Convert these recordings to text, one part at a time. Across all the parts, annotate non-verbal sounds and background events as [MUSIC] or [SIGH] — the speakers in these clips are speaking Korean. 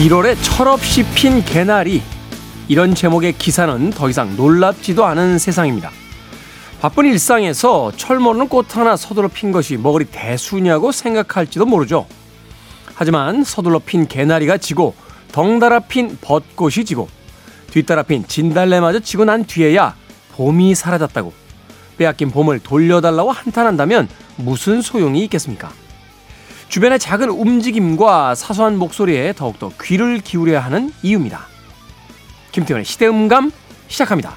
1월에 철없이 핀 개나리 이런 제목의 기사는 더 이상 놀랍지도 않은 세상입니다. 바쁜 일상에서 철 모르는 꽃 하나 서둘러 핀 것이 뭐 그리 대수냐고 생각할지도 모르죠. 하지만 서둘러 핀 개나리가 지고 덩달아 핀 벚꽃이 지고 뒤따라 핀 진달래마저 지고 난 뒤에야 봄이 사라졌다고 빼앗긴 봄을 돌려달라고 한탄한다면 무슨 소용이 있겠습니까? 주변의 작은 움직임과 사소한 목소리에 더욱더 귀를 기울여야 하는 이유입니다. 김태현의 시대음감 시작합니다.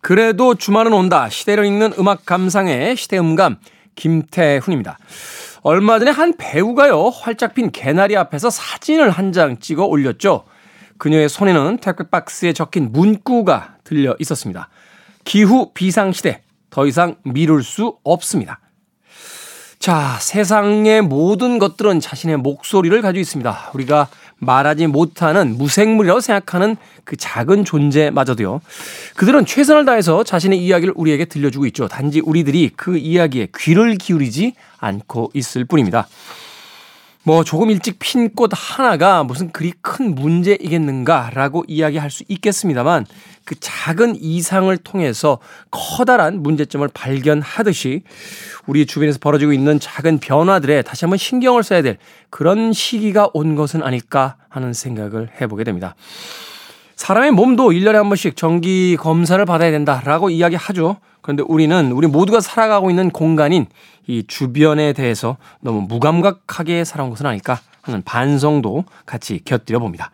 그래도 주말은 온다. 시대를 읽는 음악 감상의 시대음감 김태훈입니다. 얼마 전에 한 배우가요, 활짝 핀 개나리 앞에서 사진을 한 장 찍어 올렸죠. 그녀의 손에는 택배 박스에 적힌 문구가 들려 있었습니다. 기후 비상시대, 더 이상 미룰 수 없습니다. 자, 세상의 모든 것들은 자신의 목소리를 가지고 있습니다. 우리가 말하지 못하는 무생물이라고 생각하는 그 작은 존재마저도요. 그들은 최선을 다해서 자신의 이야기를 우리에게 들려주고 있죠. 단지 우리들이 그 이야기에 귀를 기울이지 않고 있을 뿐입니다. 뭐 조금 일찍 핀 꽃 하나가 무슨 그리 큰 문제이겠는가라고 이야기할 수 있겠습니다만 그 작은 이상을 통해서 커다란 문제점을 발견하듯이 우리 주변에서 벌어지고 있는 작은 변화들에 다시 한번 신경을 써야 될 그런 시기가 온 것은 아닐까 하는 생각을 해보게 됩니다. 사람의 몸도 1년에 한 번씩 정기 검사를 받아야 된다라고 이야기하죠. 그런데 우리는 우리 모두가 살아가고 있는 공간인 이 주변에 대해서 너무 무감각하게 살아온 것은 아닐까 하는 반성도 같이 곁들여 봅니다.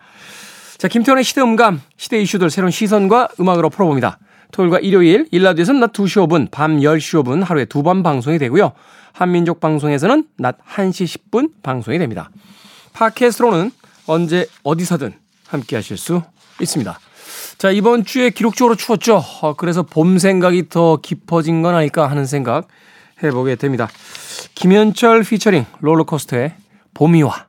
자, 김태원의 시대 음감, 시대 이슈들 새로운 시선과 음악으로 풀어봅니다. 토요일과 일요일, 일라디오에서는 낮 2시 5분, 밤 10시 5분 하루에 두 번 방송이 되고요. 한민족 방송에서는 낮 1시 10분 방송이 됩니다. 팟캐스트로는 언제 어디서든 함께 하실 수 있습니다. 자, 이번 주에 기록적으로 추웠죠. 어, 그래서 봄 생각이 더 깊어진 건 아닐까 하는 생각 해보게 됩니다. 김현철 피처링 롤러코스터의 봄이 와.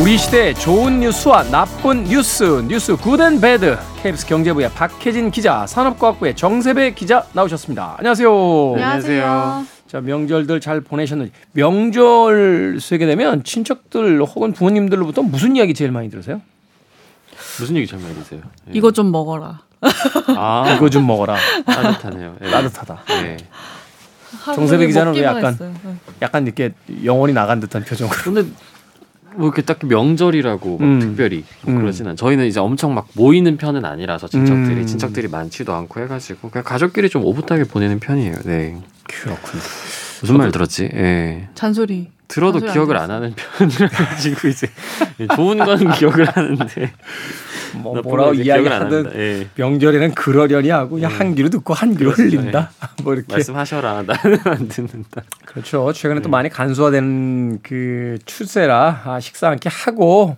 우리 시대 좋은 뉴스와 나쁜 뉴스, 뉴스 good and bad. KBS 경제부의 박혜진 기자, 산업과학부의 정세배 기자 나오셨습니다. 안녕하세요. 안녕하세요. 자, 명절들 잘 보내셨는지. 명절 쇠게 되면 친척들 혹은 부모님들로부터 무슨 이야기 제일 많이 들으세요? 무슨 얘기 제일 많이 들으세요? 예. 이거 좀 먹어라. 아, [LAUGHS] 이거 좀 먹어라. 따뜻하네요. 예. 따뜻하다. 예. 정세배 기자는 왜 약간 했어요. 네. 약간 이렇게 영혼이 나간 듯한 표정으로. 근데 뭐 이렇게 딱히 명절이라고 막 음. 특별히 뭐 음. 그러진 않. 저희는 이제 엄청 막 모이는 편은 아니라서 친척들이 음. 친척들이 많지도 않고 해가지고 그냥 가족끼리 좀 오붓하게 보내는 편이에요. 네. 그렇군요. 무슨 말 들었지? 예. 잔소리. 들어도 잔소리 안 기억을 들었어. 안 하는 편이라 가지고 이제 [LAUGHS] 좋은 건 기억을 하는데 뭐 뭐라고 이야기하든. 예. 명절에는 그러려니 하고 그냥 음. 한 귀로 듣고 한 귀로. 흘린다. [LAUGHS] 뭐 이렇게 말씀하셔라. [LAUGHS] 나는 안 듣는다. 그렇죠. 최근에 또 네. 많이 간소화된 그 추세라 아, 식사 함께 하고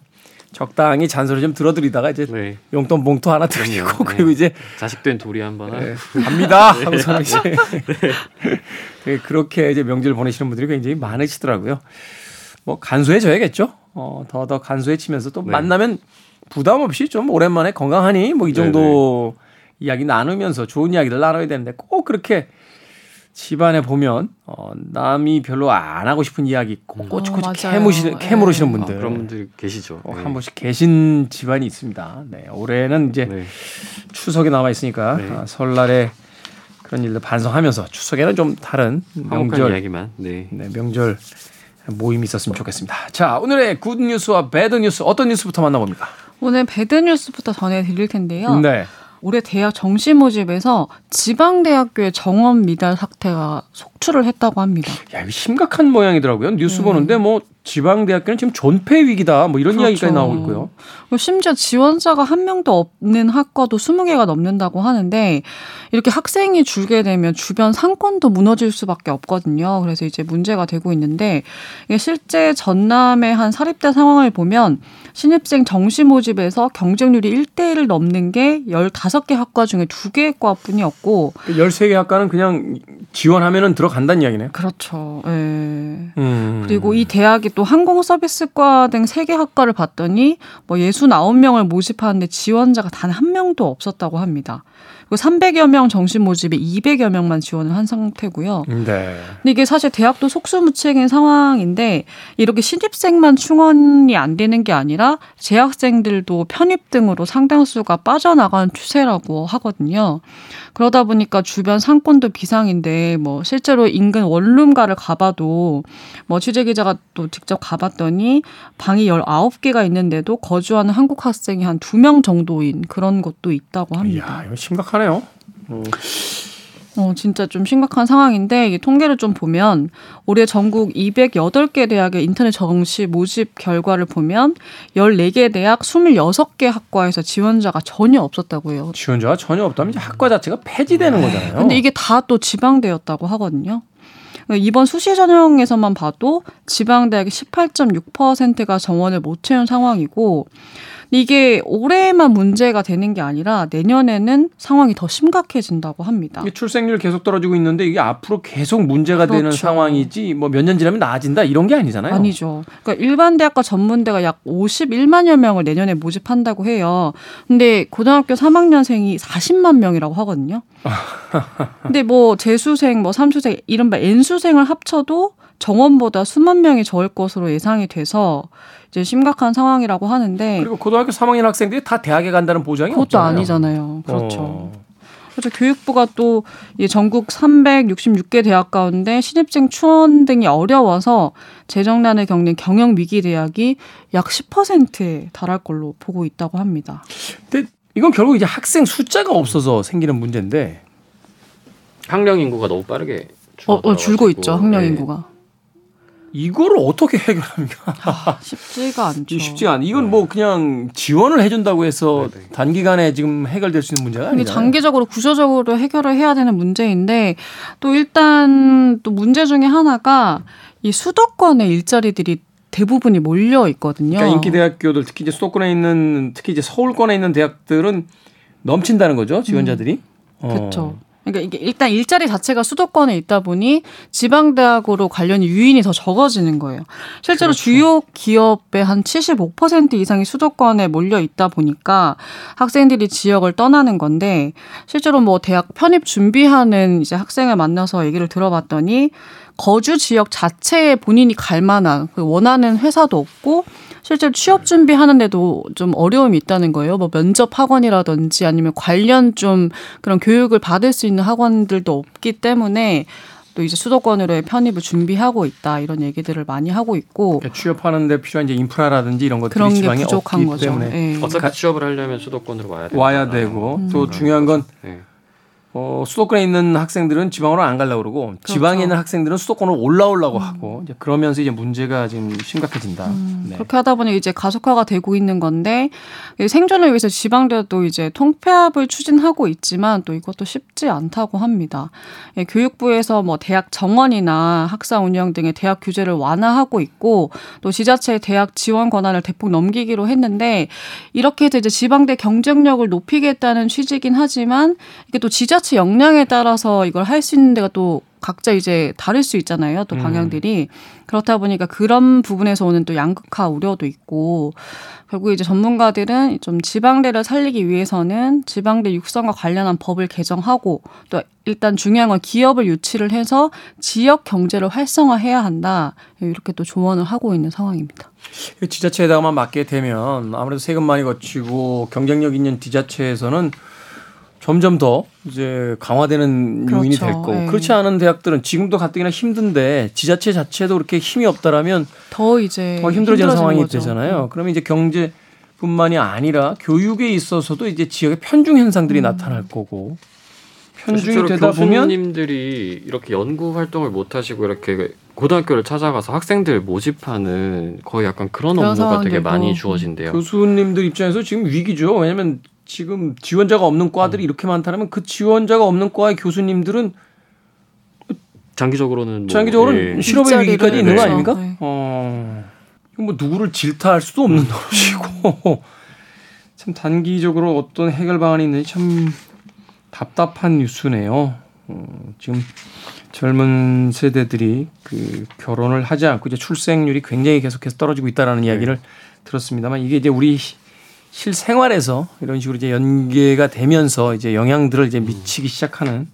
적당히 잔소리 좀 들어드리다가 이제 네. 용돈 봉투 하나 드리고 그럼요. 그리고 네. 이제 자식된 둘이 한번 네, 하고. 갑니다 [LAUGHS] 하고서 이제 네, 그렇게 이제 명절 보내시는 분들이 굉장히 많으시더라고요. 뭐 간소해져야겠죠. 어, 더더 간소해지면서 또 네. 만나면 부담 없이 좀 오랜만에 건강하니 뭐 이 정도 이야기 나누면서 좋은 이야기를 나눠야 되는데 꼭 그렇게 집안에 보면 어, 남이 별로 안 하고 싶은 이야기 꼭 꼬치꼬치 어, 맞아요. 캐무시, 예. 캐물으시는 아, 분들 그런 분들이 계시죠. 꼭 네. 한 번씩 계신 집안이 있습니다. 네, 올해는 이제 네. 추석이 남아 있으니까 네. 아, 설날에 그런 일들 반성하면서 추석에는 좀 다른 명절 이야기만. 네. 네, 명절 모임이 있었으면 좋겠습니다. 자, 오늘의 good news와 bad news 어떤 뉴스부터 만나봅니까? 오늘 배드 뉴스부터 전해드릴 텐데요. 네. 올해 대학 정시 모집에서 지방 대학교의 정원 미달 사태가 속출을 했다고 합니다. 야, 이거 심각한 모양이더라고요. 뉴스 네. 보는데 뭐 지방 대학교는 지금 존폐 위기다. 뭐 이런 그렇죠. 이야기까지 나오고 있고요. 그리고 심지어 지원자가 한 명도 없는 학과도 20개가 넘는다고 하는데 이렇게 학생이 줄게 되면 주변 상권도 무너질 수밖에 없거든요. 그래서 이제 문제가 되고 있는데 실제 전남의 한 사립대 상황을 보면 신입생 정시 모집에서 경쟁률이 1대1을 넘는 게 15개 학과 중에 2개 과뿐이었고 13개 학과는 그냥 지원하면은 들어간다는 이야기네요. 그렇죠. 예. 음. 그리고 이 대학이 또 항공 서비스과 등세개 학과를 봤더니 뭐 69명을 모집하는데 지원자가 단 한 명도 없었다고 합니다. 그리고 300여 명 정시 모집에 200여 명만 지원을 한 상태고요. 네. 근데 이게 사실 대학도 속수무책인 상황인데 이렇게 신입생만 충원이 안 되는 게 아니라 재학생들도 편입 등으로 상당수가 빠져나가는 추세라고 하거든요. 그러다 보니까 주변 상권도 비상인데 뭐 실제로 인근 원룸가를 가봐도 뭐 취재 기자가 또 직접 가봤더니 방이 19개가 있는데도 거주하는 한국 학생이 한 두 명 정도인 그런 곳도 있다고 합니다. 이야, 이거 심각하네 요. 어. 어, 진짜 좀 심각한 상황인데, 이 통계를 좀 보면, 올해 전국 208개 대학의 인터넷 정시 모집 결과를 보면, 14개 대학 26개 학과에서 지원자가 전혀 없었다고 해요. 지원자가 전혀 없다면 이제 학과 자체가 폐지되는 거잖아요. 근데 이게 다 또 지방대였다고 하거든요. 그러니까 이번 수시 전형에서만 봐도 지방대학의 18.6%가 정원을 못 채운 상황이고, 이게 올해만 문제가 되는 게 아니라 내년에는 상황이 더 심각해진다고 합니다. 출생률 계속 떨어지고 있는데 이게 앞으로 계속 문제가 되는 그렇죠. 상황이지 뭐 몇 년 지나면 나아진다 이런 게 아니잖아요. 아니죠. 그러니까 일반 대학과 전문대가 약 51만여 명을 내년에 모집한다고 해요. 근데 고등학교 3학년생이 40만 명이라고 하거든요. [LAUGHS] 근데 뭐 재수생, 뭐 삼수생, 이른바 N수생을 합쳐도 정원보다 수만 명이 적을 것으로 예상이 돼서 이제 심각한 상황이라고 하는데 그리고 고등학교 3학년 학생들이 다 대학에 간다는 보장이 그것도 없잖아요. 아니잖아요. 그렇죠. 어. 그래서 교육부가 또이 전국 366개 대학 가운데 신입생 추원 등이 어려워서 재정난을 겪는 경영 위기 대학이 약 10%에 달할 걸로 보고 있다고 합니다. 근데 이건 결국 이제 학생 숫자가 없어서 생기는 문제인데 학령 인구가 너무 빠르게 어, 어, 줄고 있죠 학령 네. 인구가 이거를 어떻게 해결합니까? 쉽지가 않죠. 쉽지 않. 이건 뭐 그냥 지원을 해준다고 해서 네, 네. 단기간에 지금 해결될 수 있는 문제가 아니잖아요. 장기적으로 구조적으로 해결을 해야 되는 문제인데 또 일단 또 문제 중에 하나가 이 수도권의 일자리들이 대부분이 몰려 있거든요. 그러니까 인기 대학교들 특히 이제 수도권에 있는 특히 이제 서울권에 있는 대학들은 넘친다는 거죠 지원자들이. 어. 그렇죠. 그러니까 이게 일단 일자리 자체가 수도권에 있다 보니 지방 대학으로 관련 유인이 더 적어지는 거예요. 실제로 그렇죠. 주요 기업의 한 75% 이상이 수도권에 몰려 있다 보니까 학생들이 지역을 떠나는 건데 실제로 뭐 대학 편입 준비하는 이제 학생을 만나서 얘기를 들어봤더니 거주 지역 자체에 본인이 갈 만한 그 원하는 회사도 없고 실제로 취업 준비하는데도 좀 어려움이 있다는 거예요. 뭐 면접 학원이라든지 아니면 관련 좀 그런 교육을 받을 수 있는 학원들도 없기 때문에 또 이제 수도권으로의 편입을 준비하고 있다 이런 얘기들을 많이 하고 있고 그러니까 취업하는데 필요한 이제 인프라라든지 이런 것들이 그런 게 지방에 부족한 없기 거죠. 때문에 예. 어차피 취업을 하려면 수도권으로 와야 되고 와야 되고 음. 또 중요한 건 네. 어, 수도권에 있는 학생들은 지방으로 안 가려고 그러고 지방에 있는 학생들은 수도권으로 올라오려고 하고 이제 그러면서 이제 문제가 지금 심각해진다. 네. 그렇게 하다 보니 이제 가속화가 되고 있는 건데 이 생존을 위해서 지방대도 이제 통폐합을 추진하고 있지만 또 이것도 쉽지 않다고 합니다. 예, 교육부에서 뭐 대학 정원이나 학사 운영 등의 대학 규제를 완화하고 있고 또 지자체의 대학 지원 권한을 대폭 넘기기로 했는데 이렇게 해서 이제 지방대 경쟁력을 높이겠다는 취지긴 하지만 이게 또 지자 체 역량에 따라서 이걸 할 수 있는 데가 또 각자 이제 다를 수 있잖아요. 또 방향들이 그렇다 보니까 그런 부분에서 오는 또 양극화 우려도 있고 결국 이제 전문가들은 좀 지방대를 살리기 위해서는 지방대 육성과 관련한 법을 개정하고 또 일단 중요한 건 기업을 유치를 해서 지역 경제를 활성화해야 한다 이렇게 또 조언을 하고 있는 상황입니다. 지자체에다가만 맡게 되면 아무래도 세금 많이 거치고 경쟁력 있는 지자체에서는 점점 더 이제 강화되는 요인이 그렇죠. 될 거고 예. 그렇지 않은 대학들은 지금도 가뜩이나 힘든데 지자체 자체도 그렇게 힘이 없다라면 더 이제 더 힘들어지는 상황이 거죠. 음. 되잖아요. 그러면 이제 경제뿐만이 아니라 교육에 있어서도 이제 지역의 편중 현상들이 음. 나타날 거고 편중이 되다 보면 교수님들이 이렇게 연구 활동을 못 하시고 이렇게 고등학교를 찾아가서 학생들 모집하는 거의 약간 그런 업무가 되게. 많이 주어진대요. 교수님들 입장에서 지금 위기죠. 왜냐하면 지금 지원자가 없는 과들이 이렇게 많다면 그 지원자가 없는 과의 교수님들은 장기적으로는 뭐, 장기적으로는 예. 실업의 위기까지 있는 거. 아닙니까? 네. 어, 뭐 누구를 질타할 수도 없는 [LAUGHS] 노릇이고 참 단기적으로 어떤 해결 방안이 있는지 참 답답한 뉴스네요. 어, 지금 젊은 세대들이 그 결혼을 하지 않고 이제 출생률이 굉장히 계속해서 떨어지고 있다라는 이야기를 들었습니다만 이게 이제 우리 시- 실생활에서 이런 식으로 이제 연계가 되면서 이제 영향들을 이제 미치기 시작하는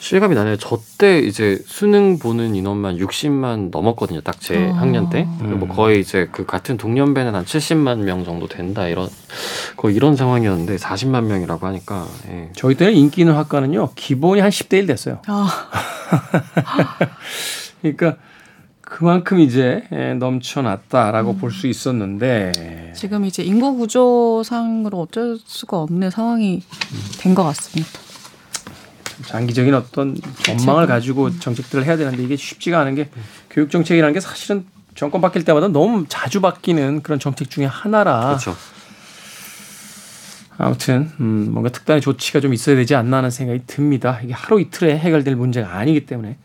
실감이 나네요. 저 때 이제 수능 보는 인원만 60만 넘었거든요. 딱제 어. 학년 때. 그리고 뭐 음. 거의 이제 그 같은 동년배는 한 70만 명 정도 된다 이런 거의 이런 상황이었는데 40만 명이라고 하니까 예. 저희 때는 인기 있는 학과는요 기본이 한 10대 1 됐어요. 아, [LAUGHS] 그러니까 그만큼 이제 예, 넘쳐났다라고 볼수 있었는데. 지금 이제 인구 구조상으로 어쩔 수가 없는 상황이 된 것 같습니다. 장기적인 어떤 전망을 가지고 정책들을 해야 되는데 이게 쉽지가 않은 게 교육 정책이라는 게 사실은 정권 바뀔 때마다 너무 자주 바뀌는 그런 정책 중에 하나라. 그렇죠. 아무튼 음, 뭔가 특단의 조치가 좀 있어야 되지 않나 하는 생각이 듭니다. 이게 하루 이틀에 해결될 문제가 아니기 때문에.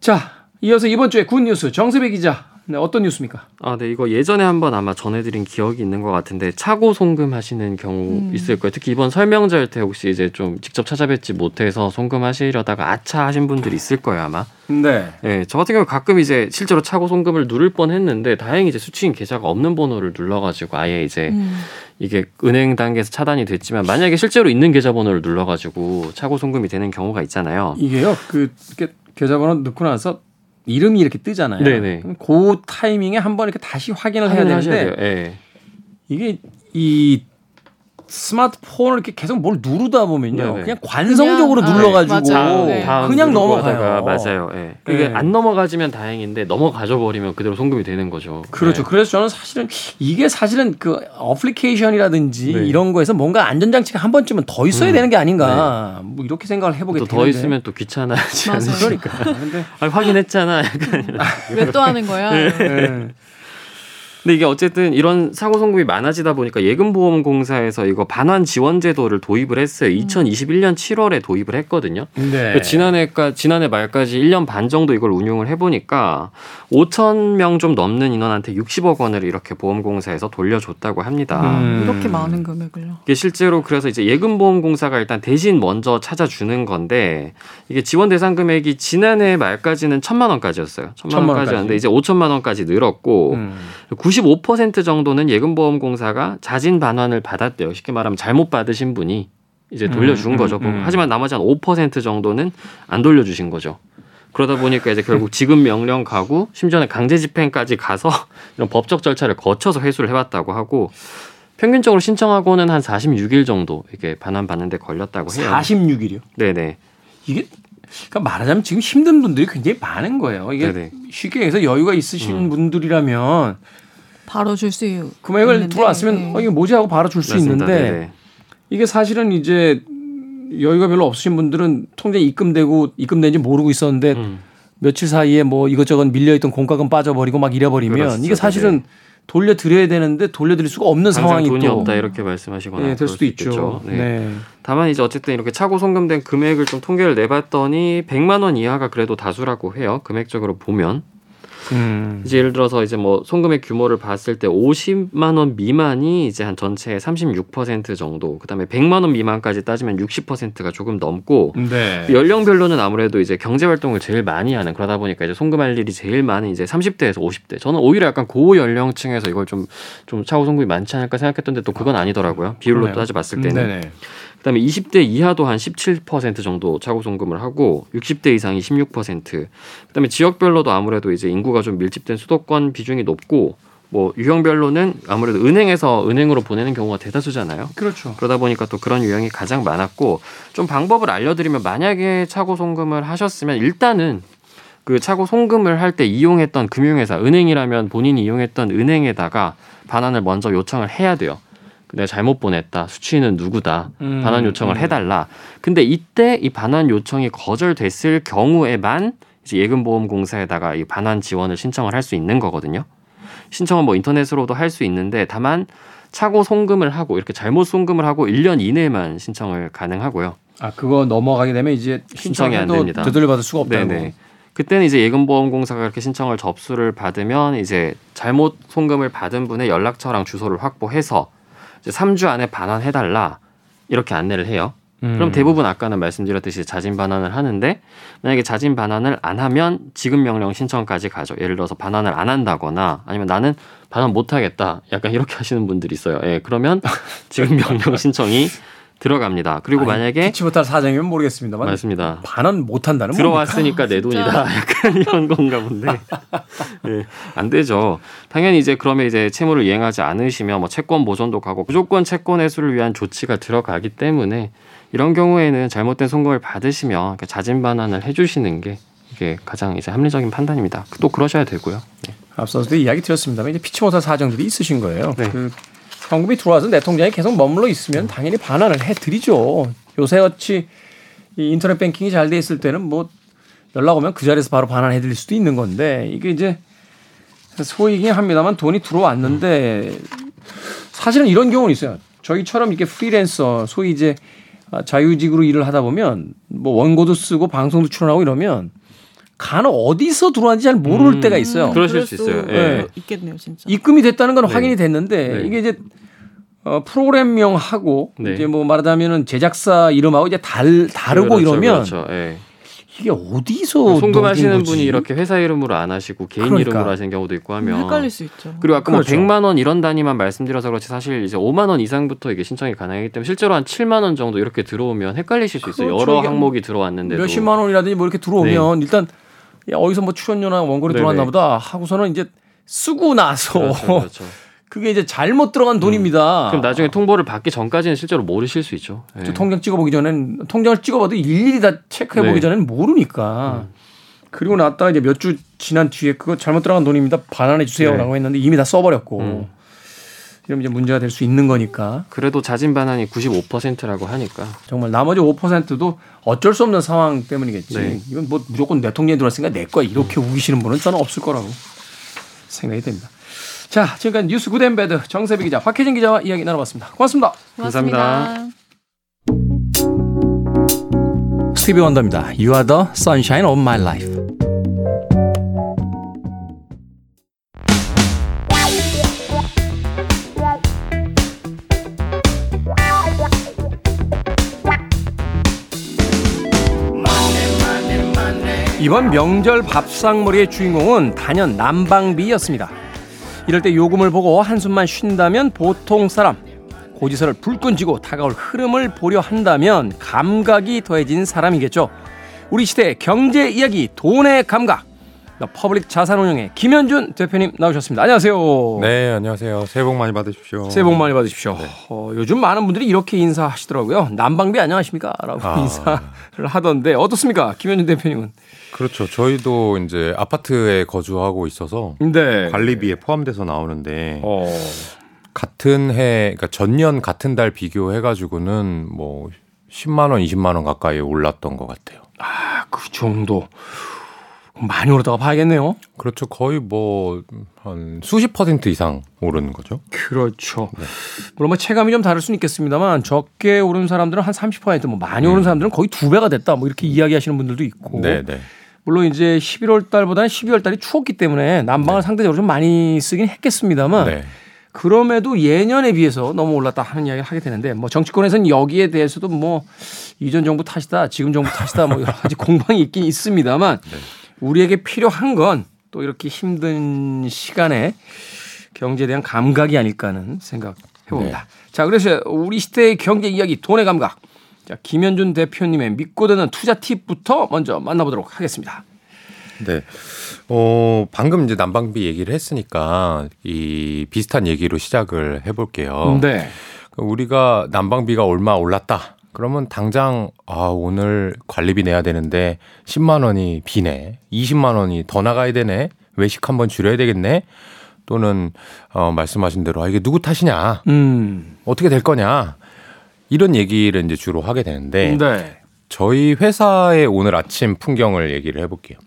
자 이어서 이번 주에 군 뉴스 정세배 기자 네, 어떤 뉴스입니까? 아, 네, 이거 예전에 한번 아마 전해드린 기억이 있는 것 같은데 차고 송금하시는 경우 음. 있을 거예요. 특히 이번 설명절 때 혹시 이제 좀 직접 찾아뵙지 못해서 송금하시려다가 아차 하신 분들이 있을 거예요 아마. 네. 예, 저 같은 경우 가끔 이제 실제로 차고 송금을 누를 뻔했는데 다행히 이제 수취인 계좌가 없는 번호를 눌러가지고 아예 이제 음. 이게 은행 단계에서 차단이 됐지만 만약에 실제로 있는 계좌번호를 눌러가지고 차고 송금이 되는 경우가 있잖아요. 이게요 그 이렇게 계좌번호 넣고 나서 이름이 이렇게 뜨잖아요. 네네. 그 타이밍에 한 번 이렇게 다시 확인을 해야 되는데. 예. 이게 이 스마트폰을 이렇게 계속 뭘 누르다 보면요. 네네. 그냥 관성적으로 그냥, 아, 눌러가지고 맞아요. 네. 다음 그냥 넘어가요. 맞아요. 예. 이게 네. 안 넘어가지면 다행인데 넘어가져 버리면 그대로 송금이 되는 거죠. 그렇죠. 예. 그래서 저는 사실은 이게 사실은 그 어플리케이션이라든지 네. 이런 거에서 뭔가 안전장치가 한 번쯤은 더 있어야 음. 되는 게 아닌가. 뭐 이렇게 생각을 해보게 또 되는데. 더 있으면 또 귀찮아하지 맞아요. 않으세요? 그러니까. 근데 아, 확인했잖아. 약간. 왜 또 하는 거야? 네. 근데 이게 어쨌든 이런 사고 송금이 많아지다 보니까 예금보험공사에서 이거 반환 지원 제도를 도입을 했어요. 2021년 7월에 도입을 했거든요. 네. 그 지난해까 지난해 말까지 1년 반 정도 이걸 운용을 해보니까 5천 명 좀 넘는 인원한테 60억 원을 이렇게 보험공사에서 돌려줬다고 합니다. 음. 이렇게 많은 금액을요. 이게 실제로 그래서 이제 예금보험공사가 일단 대신 먼저 찾아주는 건데 이게 지원 대상 금액이 지난해 말까지는 천만 원까지였어요. 천만 천만 원까지였는데 원까지. 이제 5천만 원까지 늘었고 음. 95% 정도는 예금보험공사가 자진 반환을 받았대요. 쉽게 말하면 잘못 받으신 분이 이제 돌려준 음, 거죠. 음, 음. 하지만 나머지 한 5% 정도는 안 돌려주신 거죠. 그러다 보니까 이제 결국 지급 명령 가고 심지어는 강제 집행까지 가서 [LAUGHS] 이런 법적 절차를 거쳐서 회수를 해왔다고 하고 평균적으로 신청하고는 한 46일 정도 이게 반환 받는데 걸렸다고 해요. 46일이요. 네네. 이게 그러니까 말하자면 지금 힘든 분들이 굉장히 많은 거예요. 이게 네네. 쉽게 얘기해서 여유가 있으신 음. 분들이라면 바로 줄 수 금액을 들어왔으면 어, 이게 뭐지 하고 바로 줄 수. 있는데 네네. 이게 사실은 이제 여유가 별로 없으신 분들은 통장에 입금되고 입금된지 모르고 있었는데 음. 며칠 사이에 뭐 이것저것 밀려있던 공과금 빠져버리고 막 이래버리면 그렇죠. 이게 사실은 돌려드려야 되는데 돌려드릴 수가 없는 상황이 돈이 또 없다 이렇게 말씀하시거나 예, 될 수도 수 있죠. 네. 네. 다만 이제 어쨌든 이렇게 차고 송금된 금액을 좀 통계를 내봤더니 100만 원 이하가 그래도 다수라고 해요. 금액적으로 보면 음. 이제 예를 들어서 이제 뭐 송금의 규모를 봤을 때 50만 원 미만이 이제 한 전체의 36% 정도, 그다음에 100만 원 미만까지 따지면 60%가 조금 넘고 네. 연령별로는 아무래도 이제 경제 활동을 제일 많이 하는 그러다 보니까 이제 송금할 일이 제일 많은 이제 30대에서 50대. 저는 오히려 약간 고 연령층에서 이걸 좀좀 차고 송금이 많지 않을까 생각했던데 또 그건 아니더라고요. 비율로 그러네요. 따져 봤을 음, 때는. 네네. 그다음에 20대 이하도 한 17% 정도 차고 송금을 하고 60대 이상이 16%. 그다음에 지역별로도 아무래도 이제 인구가 좀 밀집된 수도권 비중이 높고 뭐 유형별로는 아무래도 은행에서 은행으로 보내는 경우가 대다수잖아요. 그렇죠. 그러다 보니까 또 그런 유형이 가장 많았고 좀 방법을 알려드리면 만약에 차고 송금을 하셨으면 일단은 그 차고 송금을 할 때 이용했던 금융회사 은행이라면 본인이 이용했던 은행에다가 반환을 먼저 요청을 해야 돼요. 내가 잘못 보냈다. 수취인은 누구다. 음, 반환 요청을 음. 해달라. 근데 이때 이 반환 요청이 거절됐을 경우에만 이제 예금보험공사에다가 이 반환 지원을 신청을 할 수 있는 거거든요. 신청은 뭐 인터넷으로도 할 수 있는데 다만 차고 송금을 하고 이렇게 잘못 송금을 하고 1년 이내에만 신청을 가능하고요. 아 그거 넘어가게 되면 이제 신청이 안 됩니다. 되돌려 받을 수가 없다고. 네네. 그때는 이제 예금보험공사가 이렇게 신청을 접수를 받으면 이제 잘못 송금을 받은 분의 연락처랑 주소를 확보해서 이제 3주 안에 반환해달라 이렇게 안내를 해요. 음. 그럼 대부분 아까는 말씀드렸듯이 자진 반환을 하는데 만약에 자진 반환을 안 하면 지급 명령 신청까지 가죠. 예를 들어서 반환을 안 한다거나 아니면 나는 반환 못 하겠다. 약간 이렇게 하시는 분들이 있어요. 예, 그러면 [LAUGHS] 지급 명령 신청이 들어갑니다. 그리고 아니, 만약에 피치 못할 사정이면 모르겠습니다만 맞습니다. 반은 못 한다는 들어왔으니까 내 돈이다. [LAUGHS] 약간 이런 건가 본데. 예, [LAUGHS] 안 되죠. 당연히 이제 그러면 이제 채무를 이행하지 않으시면 뭐 채권 보존도 가고 무조건 채권 회수를 위한 조치가 들어가기 때문에 이런 경우에는 잘못된 송금을 받으시면 그 자진 반환을 해주시는 게 이게 가장 이제 합리적인 판단입니다. 또 그러셔야 되고요. 예. 앞서서도 이야기 드렸습니다만 이제 피치 못할 사정들이 있으신 거예요. 네. 그 현금이 들어와서 내 통장에 계속 머물러 있으면 당연히 반환을 해드리죠. 요새같이 이 인터넷 뱅킹이 잘 돼 있을 때는 뭐 연락 오면 그 자리에서 바로 반환해드릴 수도 있는 건데 이게 이제 소이긴 합니다만 돈이 들어왔는데 사실은 이런 경우는 있어요. 저희처럼 이렇게 프리랜서 소위 이제 아, 자유직으로 일을 하다 보면 뭐 원고도 쓰고 방송도 출연하고 이러면 간혹 어디서 들어왔는지 잘 모를 음. 때가 있어요. 그러실 수 있어요. 예. 네. 있겠네요, 진짜. 입금이 됐다는 건 네. 확인이 됐는데 네. 이게 이제 어, 프로그램명하고 네. 이제 뭐 말하자면은 제작사 이름하고 이제 달 다르고 그렇죠, 이러면 그렇죠. 예. 이게 어디서 송금하시는? 분이 이렇게 회사 이름으로 안 하시고 개인 그러니까. 이름으로 하시는 경우도 있고 하면 헷갈릴 수 있죠. 그리고 아까 그렇죠. 뭐 100만 원 이런 단위만 말씀드려서 그렇지 사실 이제 5만 원 이상부터 이게 신청이 가능하기 때문에 실제로 한 7만 원 정도 이렇게 들어오면 헷갈리실 수 있어요. 그렇죠. 여러 항목이 들어왔는데도 몇십만 원이라든지 뭐 이렇게 들어오면 일단 야, 어디서 뭐 출연료나 원고료 네네. 들어왔나 보다 하고서는 이제 쓰고 나서 그렇죠, 그게 이제 잘못 들어간 돈입니다. 그럼 나중에 통보를 받기 전까지는 실제로 모르실 수 있죠. 예. 저 통장 찍어보기 전엔 통장을 찍어봐도 일일이 다 체크해보기 네. 전에는 모르니까. 그리고 나왔다가 이제 몇 주 지난 뒤에 그거 잘못 들어간 돈입니다. 반환해 주세요라고 했는데 이미 다 써버렸고. 음. 이러면 이제 문제가 될 수 있는 거니까 그래도 자진 반환이 95%라고 하니까 정말 나머지 5%도 어쩔 수 없는 상황 때문이겠지. 네. 이건 뭐 무조건 내 통장에 들어왔으니까 내 거야 이렇게 우기시는 분은 저는 없을 거라고 생각이 됩니다. 자, 지금까지 뉴스 good and bad 정세비 기자, 박혜진 기자와 이야기 나눠봤습니다. 고맙습니다. 감사합니다. 스티비 원더입니다. You are the sunshine of my life. 이번 명절 밥상머리의 주인공은 단연 난방비였습니다. 이럴 때 요금을 보고 한숨만 쉰다면 보통 사람 고지서를 불끈 쥐고 다가올 흐름을 보려 한다면 감각이 더해진 사람이겠죠. 우리 시대의 경제 이야기 돈의 감각. 더 퍼블릭 자산운용의 김현준 대표님 나오셨습니다. 안녕하세요. 네, 안녕하세요. 새해 복 많이 받으십시오. 새해 복 많이 받으십시오. 어, 요즘 많은 분들이 이렇게 인사하시더라고요. 난방비 안녕하십니까? 라고 아. 인사를 하던데 어떻습니까? 김현준 대표님은. 그렇죠. 저희도 이제 아파트에 거주하고 있어서 네. 관리비에 포함돼서 나오는데 어. 같은 해, 그러니까 전년 같은 달 비교해 가지고는 뭐 10만 원, 20만 원 가까이 올랐던 것 같아요. 아, 그 정도. 많이 오르다가 봐야겠네요. 그렇죠. 거의 뭐 한 수십 퍼센트 이상 오르는 거죠. 그렇죠. 물론 뭐 체감이 좀 다를 수는 있겠습니다만 적게 오른 사람들은 한 30%뭐 많이 오른 사람들은 거의 두 배가 됐다 뭐 이렇게 이야기하시는 분들도 있고. 네, 네. 물론 이제 11월 달보다는 12월 달이 추웠기 때문에 난방을 상대적으로 좀 많이 쓰긴 했겠습니다만 네. 그럼에도 예년에 비해서 너무 올랐다 하는 이야기를 하게 되는데 뭐 정치권에서는 여기에 대해서도 뭐 이전 정부 탓이다 지금 정부 탓이다 뭐 여러 가지 [LAUGHS] 공방이 있긴 있습니다만 우리에게 필요한 건 또 이렇게 힘든 시간에 경제에 대한 감각이 아닐까 하는 생각 해봅니다. 자, 그래서 우리 시대의 경제 이야기 돈의 감각. 자, 김현준 대표님의 믿고 되는 투자 팁부터 먼저 만나보도록 하겠습니다. 네. 어, 방금 이제 난방비 얘기를 했으니까 이 비슷한 얘기로 시작을 해 볼게요. 네. 우리가 난방비가 얼마 올랐다. 그러면 당장 아 오늘 관리비 내야 되는데 10만 원이 비네. 20만 원이 더 나가야 되네. 외식 한번 줄여야 되겠네. 또는 어 말씀하신 대로 아 이게 누구 탓이냐. 음. 어떻게 될 거냐 이런 얘기를 이제 주로 하게 되는데 네. 저희 회사의 오늘 아침 풍경을 얘기를 해볼게요.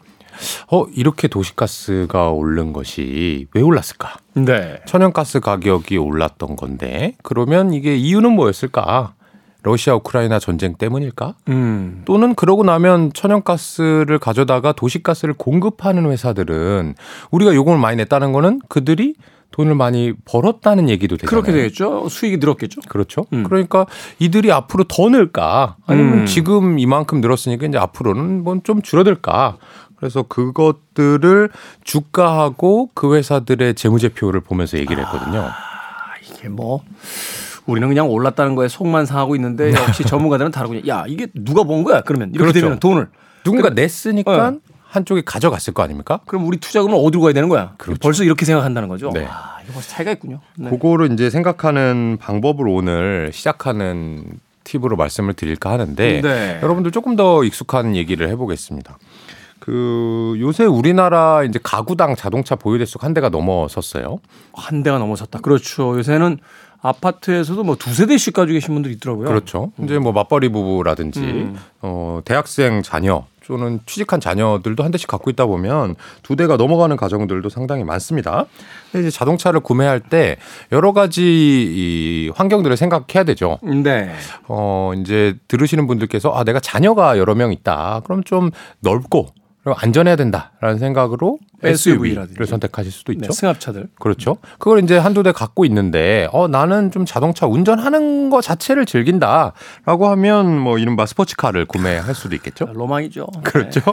어 이렇게 도시가스가 오른 것이 왜 올랐을까? 네. 천연가스 가격이 올랐던 건데 그러면 이게 이유는 뭐였을까? 러시아 우크라이나 전쟁 때문일까? 음. 또는 그러고 나면 천연가스를 가져다가 도시가스를 공급하는 회사들은 우리가 요금을 많이 냈다는 거는 그들이 돈을 많이 벌었다는 얘기도 되잖아요. 그렇게 되겠죠. 수익이 늘었겠죠. 그렇죠. 음. 그러니까 이들이 앞으로 더 늘까? 아니면 음. 지금 이만큼 늘었으니까 이제 앞으로는 뭐 좀 줄어들까? 그래서 그것들을 주가하고 그 회사들의 재무제표를 보면서 얘기를 했거든요. 아, 이게 뭐 우리는 그냥 올랐다는 거에 속만 상하고 있는데 역시 [LAUGHS] 전문가들은 다르군요. 야 이게 누가 본 거야? 그러면 이렇게 그렇죠. 되면 돈을 누군가 그럼- 냈으니까 어. 한쪽이 가져갔을 거 아닙니까? 그럼 우리 투자금은 어디로 가야 되는 거야? 그렇죠. 벌써 이렇게 생각한다는 거죠. 네. 아, 이거 벌써 차이가 있군요. 네. 그거를 이제 생각하는 방법을 오늘 시작하는 팁으로 말씀을 드릴까 하는데 네. 여러분들 조금 더 익숙한 얘기를 해보겠습니다. 그 요새 우리나라 이제 가구당 자동차 보유 대수가 한 대가 넘어섰어요. 한 대가 넘어섰다. 그렇죠. 요새는 아파트에서도 뭐 두세 대씩 가지고 계신 분들이 있더라고요. 그렇죠. 이제 뭐 맞벌이 부부라든지 음. 어 대학생 자녀 또는 취직한 자녀들도 한 대씩 갖고 있다 보면 두 대가 넘어가는 가정들도 상당히 많습니다. 근데 이제 자동차를 구매할 때 여러 가지 이 환경들을 생각해야 되죠. 네. 어 이제 들으시는 분들께서 아 내가 자녀가 여러 명 있다. 그럼 좀 넓고 그리고 안전해야 된다라는 생각으로 SUV SUV를 라든지. 선택하실 수도 네. 있죠. 승합차들. 그렇죠. 그걸 이제 한두 대 갖고 있는데, 어, 나는 좀 자동차 운전하는 거 자체를 즐긴다. 라고 하면 뭐 이른바 스포츠카를 구매할 수도 있겠죠. [LAUGHS] 로망이죠. 그렇죠. [LAUGHS]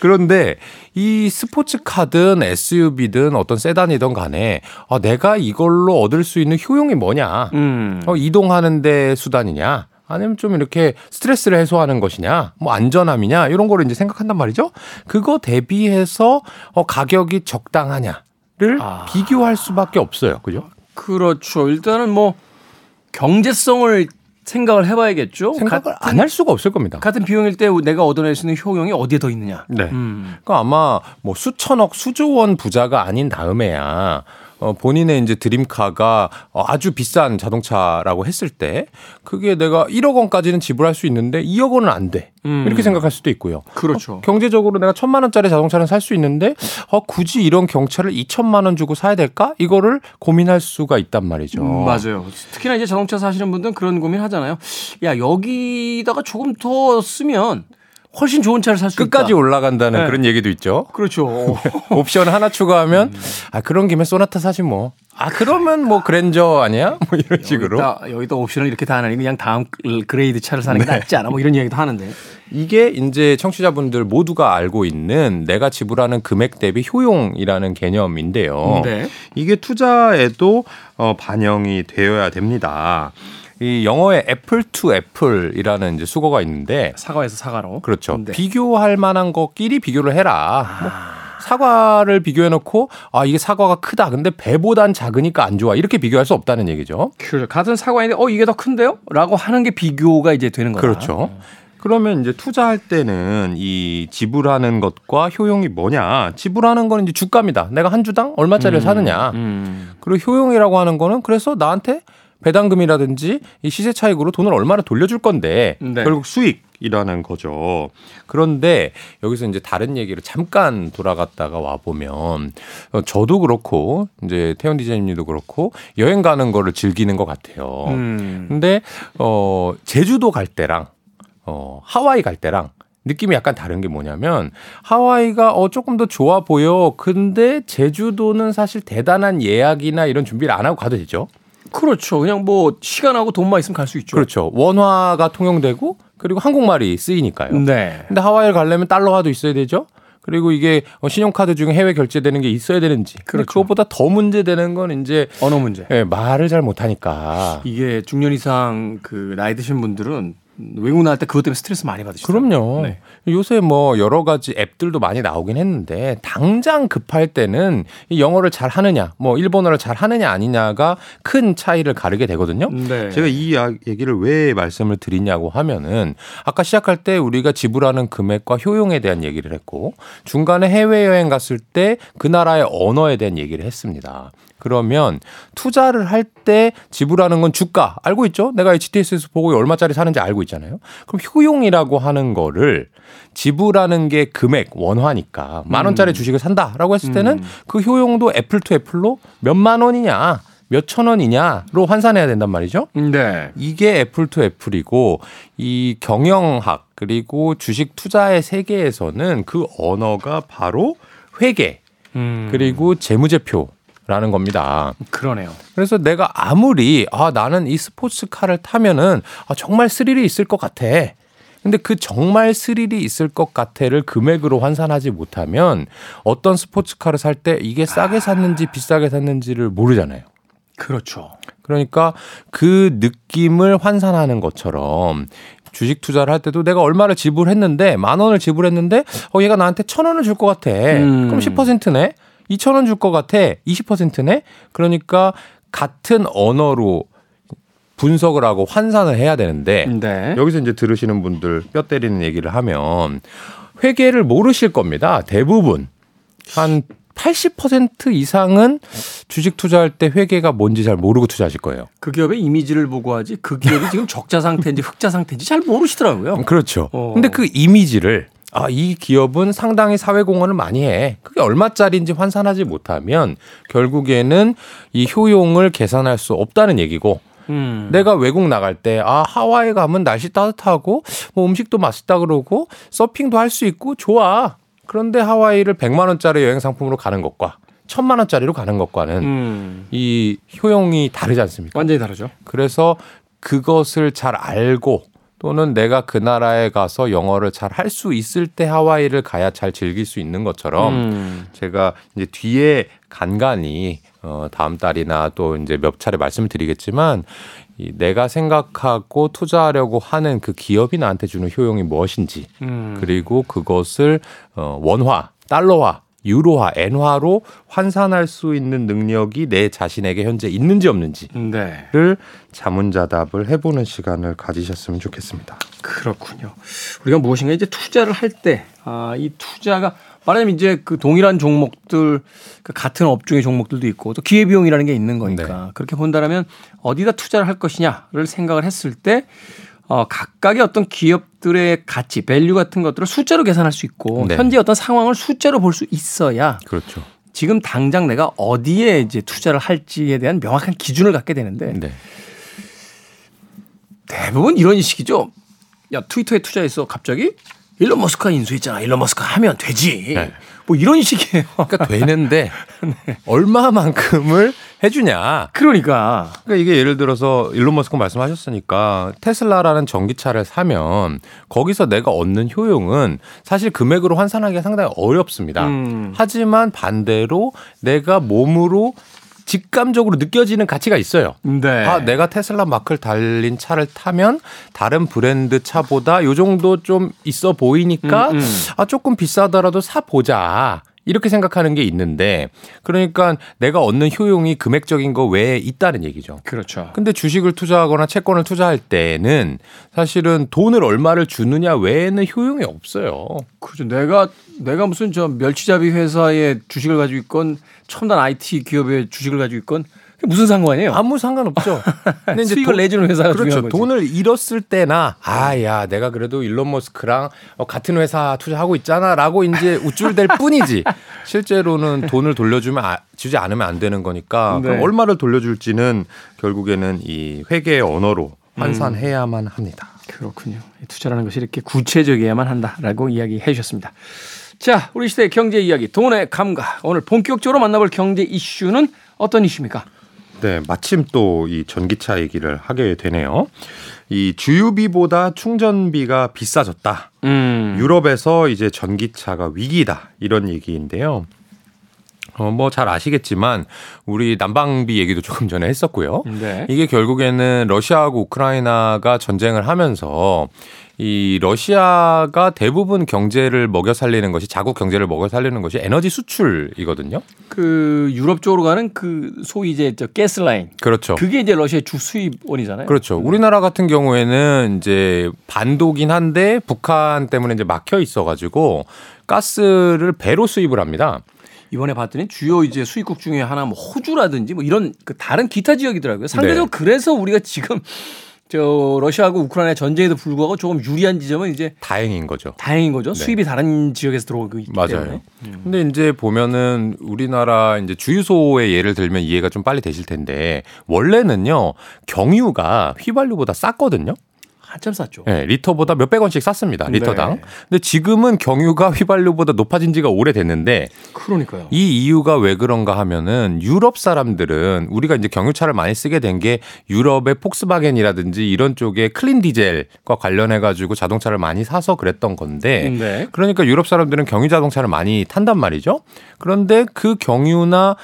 그런데 이 스포츠카든 SUV든 어떤 세단이든 간에 아, 내가 이걸로 얻을 수 있는 효용이 뭐냐. 네. 음. 어, 이동하는데 수단이냐? 아니면 좀 이렇게 스트레스를 해소하는 것이냐? 뭐 안전함이냐? 이런 거를 이제 생각한단 말이죠. 그거 대비해서 어, 가격이 적당하냐를 아. 비교할 수밖에 없어요. 그죠? 그렇죠. 일단은 뭐 경제성을 생각을 해봐야겠죠. 생각을 안 할 수가 없을 겁니다. 같은 비용일 때 내가 얻어낼 수 있는 효용이 어디에 더 있느냐. 네. 음. 그러니까 아마 뭐 수천억, 수조 원 부자가 아닌 다음에야 어, 본인의 이제 드림카가 어, 아주 비싼 자동차라고 했을 때 그게 내가 1억 원까지는 지불할 수 있는데 2억 원은 안 돼. 음. 이렇게 생각할 수도 있고요. 그렇죠. 경제적으로 내가 천만 원짜리 자동차는 살 수 있는데 어, 굳이 이런 경차를 2천만 원 주고 사야 될까? 이거를 고민할 수가 있단 말이죠. 음, 맞아요. 특히나 이제 자동차 사시는 분들은 그런 고민 하잖아요. 야, 여기다가 조금 더 쓰면 훨씬 좋은 차를 살 수 있다. 끝까지 올라간다는 네. 그런 얘기도 있죠. 그렇죠. [LAUGHS] 옵션 하나 추가하면 아 그런 김에 소나타 사지 뭐. 아 그러면 뭐 그랜저 아니야? [LAUGHS] 뭐 이런 식으로. 여기다, 여기다 옵션을 이렇게 다 하나니 그냥 다음 그레이드 차를 사는 게 낫지 않아? 뭐 이런 이야기도 하는데. 이게 이제 청취자분들 모두가 알고 있는 내가 지불하는 금액 대비 효용이라는 개념인데요. 네. 이게 투자에도 어, 반영이 되어야 됩니다. 이 영어에 apple to apple이라는 이제 숙어가 있는데 사과에서 사과로. 그렇죠. 네. 비교할 만한 것끼리 비교를 해라. 뭐 사과를 비교해 놓고 아 이게 사과가 크다. 근데 배보단 작으니까 안 좋아. 이렇게 비교할 수 없다는 얘기죠. 그렇죠. 같은 사과인데 어 이게 더 큰데요? 라고 하는 게 비교가 이제 되는 거다. 그렇죠. 그러면 이제 투자할 때는 이 지불하는 것과 효용이 뭐냐? 지불하는 건 이제 주가입니다. 내가 한 주당 얼마짜리를 사느냐. 음. 그리고 효용이라고 하는 거는 그래서 나한테 배당금이라든지 이 시세 차익으로 돈을 얼마나 돌려줄 건데 네. 결국 수익이라는 거죠. 그런데 여기서 이제 다른 얘기를 잠깐 돌아갔다가 와 보면 어, 저도 그렇고 이제 태연 디자인님도 그렇고 여행 가는 거를 즐기는 것 같아요. 음. 근데 어 제주도 갈 때랑 어 하와이 갈 때랑 느낌이 약간 다른 게 뭐냐면 하와이가 어 조금 더 좋아 보여. 근데 제주도는 사실 대단한 예약이나 이런 준비를 안 하고 가도 되죠. 그렇죠. 그냥 뭐 시간하고 돈만 있으면 갈 수 있죠. 그렇죠. 원화가 통용되고 그리고 한국말이 쓰이니까요. 네. 근데 하와이를 가려면 달러화도 있어야 되죠. 그리고 이게 어, 신용카드 중에 해외 결제되는 게 있어야 되는지. 그렇죠. 그것보다 더 문제되는 건 이제 언어 문제. 예, 말을 잘 못하니까. 이게 중년 이상 그 나이 드신 분들은 외국 나갈 때 그것 때문에 스트레스 많이 받으시더라고요. 그럼요. 네. 요새 뭐 여러 가지 앱들도 많이 나오긴 했는데 당장 급할 때는 이 영어를 잘 하느냐, 뭐 일본어를 잘 하느냐 아니냐가 큰 차이를 가르게 되거든요. 네. 제가 이 얘기를 왜 말씀을 드리냐고 하면은 아까 시작할 때 우리가 지불하는 금액과 효용에 대한 얘기를 했고 중간에 해외 여행 갔을 때 그 나라의 언어에 대한 얘기를 했습니다. 그러면 투자를 할 때 지불하는 건 주가 알고 있죠? 내가 HTS에서 보고 얼마짜리 사는지 알고 있잖아요. 그럼 효용이라고 하는 거를 지불하는 게 금액 원화니까 만 원짜리 주식을 산다라고 했을 때는 그 효용도 apple to apple로 몇만 원이냐 몇천 원이냐로 환산해야 된단 말이죠. 네. 이게 apple to apple이고 이 경영학 그리고 주식 투자의 세계에서는 그 언어가 바로 회계 음. 그리고 재무제표 라는 겁니다. 그러네요. 그래서 내가 아무리 아 나는 이 스포츠카를 타면은 아, 정말 스릴이 있을 것 같아. 근데 그 정말 스릴이 있을 것 같아를 금액으로 환산하지 못하면 어떤 스포츠카를 살 때 이게 싸게 샀는지 비싸게 샀는지를 모르잖아요. 그렇죠. 그러니까 그 느낌을 환산하는 것처럼 주식 투자를 할 때도 내가 얼마를 지불했는데 만 원을 지불했는데 어 얘가 나한테 천 원을 줄 것 같아. 음. 그럼 10%네. 2천 원줄 것 같아. 20%네. 그러니까 같은 언어로 분석을 하고 환산을 해야 되는데 네. 여기서 이제 들으시는 분들 뼈 때리는 얘기를 하면 회계를 모르실 겁니다. 대부분 한 80% 이상은 주식 투자할 때 회계가 뭔지 잘 모르고 투자하실 거예요. 그 기업의 이미지를 보고 하지 그 기업이 지금 적자 상태인지 흑자 상태인지 잘 모르시더라고요. 그렇죠. 어. 근데 그 이미지를 아, 이 기업은 상당히 사회 공헌을 많이 해. 그게 얼마짜리인지 환산하지 못하면 결국에는 이 효용을 계산할 수 없다는 얘기고 음. 내가 외국 나갈 때, 아, 하와이 가면 날씨 따뜻하고, 뭐 음식도 맛있다 그러고, 서핑도 할 수 있고, 좋아. 그런데 하와이를 100만원짜리 여행 상품으로 가는 것과, 1000만원짜리로 가는 것과는 음. 이 효용이 다르지 않습니까? 완전히 다르죠. 그래서 그것을 잘 알고, 또는 내가 그 나라에 가서 영어를 잘 할 수 있을 때 하와이를 가야 잘 즐길 수 있는 것처럼, 음. 제가 이제 뒤에 간간히 어 다음 달이나 또 이제 몇 차례 말씀을 드리겠지만 이 내가 생각하고 투자하려고 하는 그 기업이 나한테 주는 효용이 무엇인지 음. 그리고 그것을 어 원화, 달러화, 유로화, 엔화로 환산할 수 있는 능력이 내 자신에게 현재 있는지 없는지를 네. 자문자답을 해보는 시간을 가지셨으면 좋겠습니다. 그렇군요. 우리가 무엇인가 이제 투자를 할 때, 아, 이 투자가 말하자면 이제 그 동일한 종목들, 그 같은 업종의 종목들도 있고 또 기회비용이라는 게 있는 거니까 그렇게 본다면 어디다 투자를 할 것이냐를 생각을 했을 때 어, 각각의 어떤 기업들의 가치, value 같은 것들을 숫자로 계산할 수 있고 네. 현재 어떤 상황을 숫자로 볼 수 있어야 그렇죠. 지금 당장 내가 어디에 이제 투자를 할지에 대한 명확한 기준을 갖게 되는데 네. 대부분 이런 식이죠. 야 트위터에 투자해서 갑자기 일론 머스크가 인수했잖아. 일론 머스크 하면 되지. 네. 뭐 이런 식이에요. 그러니까 되는데 [LAUGHS] 네. 얼마만큼을 해주냐. 그러니까 그러니까 이게 예를 들어서 일론 머스크 말씀하셨으니까 테슬라라는 전기차를 사면 거기서 내가 얻는 효용은 사실 금액으로 환산하기가 상당히 어렵습니다. 음. 하지만 반대로 내가 몸으로 직감적으로 느껴지는 가치가 있어요. 네. 아, 내가 테슬라 마크를 달린 차를 타면 다른 브랜드 차보다 요 정도 좀 있어 보이니까 음, 음. 아, 조금 비싸더라도 사 보자. 이렇게 생각하는 게 있는데 그러니까 내가 얻는 효용이 금액적인 거 외에 있다는 얘기죠. 그렇죠. 근데 주식을 투자하거나 채권을 투자할 때는 사실은 돈을 얼마를 주느냐 외에는 효용이 없어요. 그죠. 내가 내가 무슨 저 멸치잡이 회사의 주식을 가지고 있건 첨단 IT 기업의 주식을 가지고 있건 무슨 상관이에요? 아무 상관없죠. [LAUGHS] 근데 수익을 돈- 내주는 회사가 그렇죠. 돈을 잃었을 때나 아야 내가 그래도 일론 머스크랑 어, 같은 회사 투자하고 있잖아라고 이제 우쭐댈 뿐이지 [LAUGHS] 실제로는 돈을 돌려주면 아- 주지 않으면 안 되는 거니까 네. 얼마를 돌려줄지는 결국에는 이 회계의 언어로 환산해야만 합니다. 그렇군요. 이 투자라는 것이 이렇게 구체적이어야만 한다라고 이야기해 주셨습니다. 자, 우리 시대의 경제 이야기, 돈의 감각. 오늘 본격적으로 만나볼 경제 이슈는 어떤 이슈입니까? 네, 마침 또 이 전기차 얘기를 하게 되네요. 이 주유비보다 충전비가 비싸졌다. 음. 유럽에서 이제 전기차가 위기다. 이런 얘기인데요. 어, 뭐 잘 아시겠지만 우리 난방비 얘기도 조금 전에 했었고요. 네. 이게 결국에는 러시아하고 우크라이나가 전쟁을 하면서 이 러시아가 대부분 경제를 먹여 살리는 것이 자국 경제를 먹여 살리는 것이 에너지 수출이거든요. 그 유럽 쪽으로 가는 그 소위 이제 저 가스 라인. 그렇죠. 그게 이제 러시아의 주 수입원이잖아요. 그렇죠. 우리나라 같은 경우에는 이제 반도긴 한데 북한 때문에 이제 막혀 있어 가지고 가스를 배로 수입을 합니다. 이번에 봤더니 주요 이제 수입국 중에 하나 뭐 호주라든지 뭐 이런 그 다른 기타 지역이더라고요. 상대적으로 네. 그래서 우리가 지금 저 러시아하고 우크라이나 전쟁에도 불구하고 조금 유리한 지점은 이제 다행인 거죠. 다행인 거죠. 네. 수입이 다른 지역에서 들어오고 있기 맞아요. 때문에. 근데 이제 보면은 우리나라 이제 주유소의 예를 들면 이해가 좀 빨리 되실 텐데 원래는요 경유가 휘발유보다 쌌거든요. 한참 쌌죠. 네, 리터보다 몇백 원씩 쌌습니다. 리터당. 네. 근데 지금은 경유가 휘발유보다 높아진 지가 오래됐는데 그러니까요. 이 이유가 왜 그런가 하면은 유럽 사람들은 우리가 이제 경유차를 많이 쓰게 된 게 유럽의 폭스바겐이라든지 이런 쪽에 clean 디젤과 관련해 가지고 자동차를 많이 사서 그랬던 건데 네. 그러니까 유럽 사람들은 경유 자동차를 많이 탄단 말이죠. 그런데 그 경유나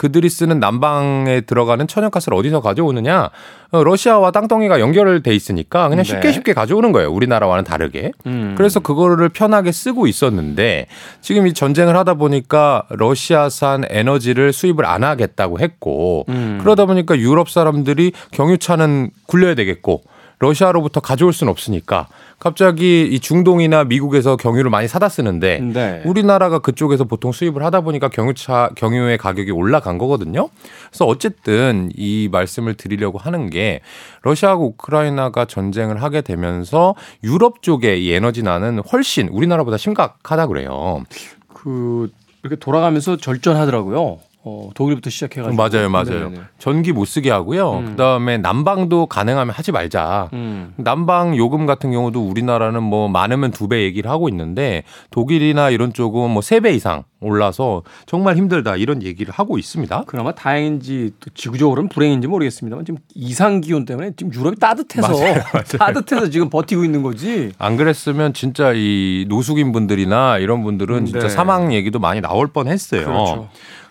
그들이 쓰는 난방에 들어가는 천연가스를 어디서 가져오느냐? 어, 러시아와 땅덩이가 연결돼 있으니까 그냥 쉽게 네. 쉽게 가져오는 거예요. 우리나라와는 다르게. 음. 그래서 그거를 편하게 쓰고 있었는데 지금 이 전쟁을 하다 보니까 러시아산 에너지를 수입을 안 하겠다고 했고 음. 그러다 보니까 유럽 사람들이 경유차는 굴려야 되겠고 러시아로부터 가져올 수는 없으니까 갑자기 이 중동이나 미국에서 경유를 많이 사다 쓰는데 네. 우리나라가 그쪽에서 보통 수입을 하다 보니까 경유차 경유의 가격이 올라간 거거든요. 그래서 어쨌든 이 말씀을 드리려고 하는 게 러시아하고 우크라이나가 전쟁을 하게 되면서 유럽 쪽에 이 에너지 난은 훨씬 우리나라보다 심각하다 그래요. 그 이렇게 돌아가면서 절전하더라고요. 어, 독일부터 시작해가지고. 맞아요, 맞아요. 네네. 전기 못 쓰게 하고요. 음. 그다음에 난방도 가능하면 하지 말자. 음. 난방 요금 같은 경우도 우리나라는 뭐 많으면 두 배 얘기를 하고 있는데 독일이나 이런 쪽은 뭐 세 배 이상 올라서 정말 힘들다 이런 얘기를 하고 있습니다. 그나마 다행인지 또 지구적으로는 불행인지 모르겠습니다만 지금 이상 기온 때문에 지금 유럽이 따뜻해서 맞아요, [LAUGHS] 따뜻해서 지금 버티고 있는 거지. 안 그랬으면 진짜 이 노숙인 분들이나 이런 분들은 진짜 네. 사망 얘기도 많이 나올 뻔했어요. 그렇죠.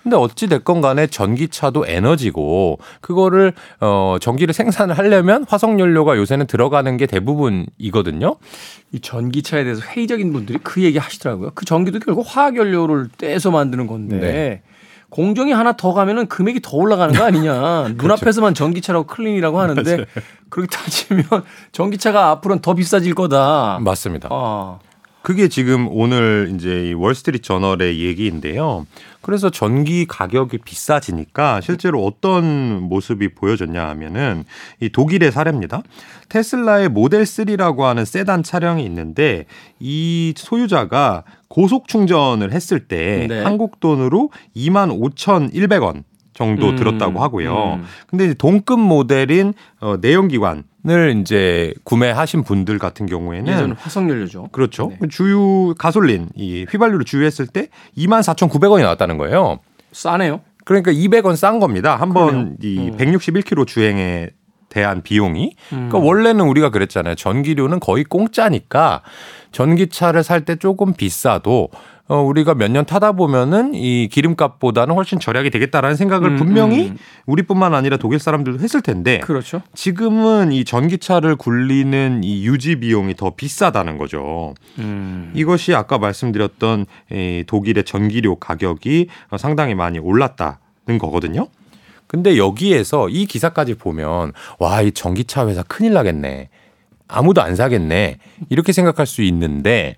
근데 어찌 됐건 간에 전기차도 에너지고 그거를 어 전기를 생산을 하려면 화석 연료가 요새는 들어가는 게 대부분이거든요. 이 전기차에 대해서 회의적인 분들이 그 얘기 하시더라고요. 그 전기도 결국 화학 연료를 때서 만드는 건데 네. 공정이 하나 더 가면은 금액이 더 올라가는 거 아니냐. [LAUGHS] 눈앞에서만 전기차라고 clean이라고 하는데 [LAUGHS] 그렇게 따지면 전기차가 앞으로는 더 비싸질 거다. 맞습니다. 아. 그게 지금 오늘 이제 이 월스트리트 저널의 얘기인데요. 그래서 전기 가격이 비싸지니까 실제로 어떤 모습이 보여졌냐 하면은 이 독일의 사례입니다. 테슬라의 모델 3라고 하는 세단 차량이 있는데 이 소유자가 고속 충전을 했을 때 네. 한국 돈으로 25,100원 정도 음, 들었다고 하고요. 음. 근데 이제 동급 모델인 어, 내연기관 을 이제 구매하신 분들 같은 경우에는 예전 화석 연료죠. 그렇죠. 네. 주유 가솔린 이 휘발유를 주유했을 때 24,900원이 나왔다는 거예요. 싸네요. 그러니까 200원 싼 겁니다. 한번이 음. 161km 주행에 대한 비용이. 음. 그러니까 원래는 우리가 그랬잖아요. 전기료는 거의 공짜니까 전기차를 살 때 조금 비싸도 어, 우리가 몇 년 타다 보면은 이 기름값보다는 훨씬 절약이 되겠다라는 생각을 음, 분명히 음. 우리뿐만 아니라 독일 사람들도 했을 텐데 그렇죠. 지금은 이 전기차를 굴리는 이 유지 비용이 더 비싸다는 거죠. 음. 이것이 아까 말씀드렸던 이 독일의 전기료 가격이 상당히 많이 올랐다는 거거든요. 근데 여기에서 이 기사까지 보면 와, 이 전기차 회사 큰일 나겠네. 아무도 안 사겠네. 이렇게 생각할 수 있는데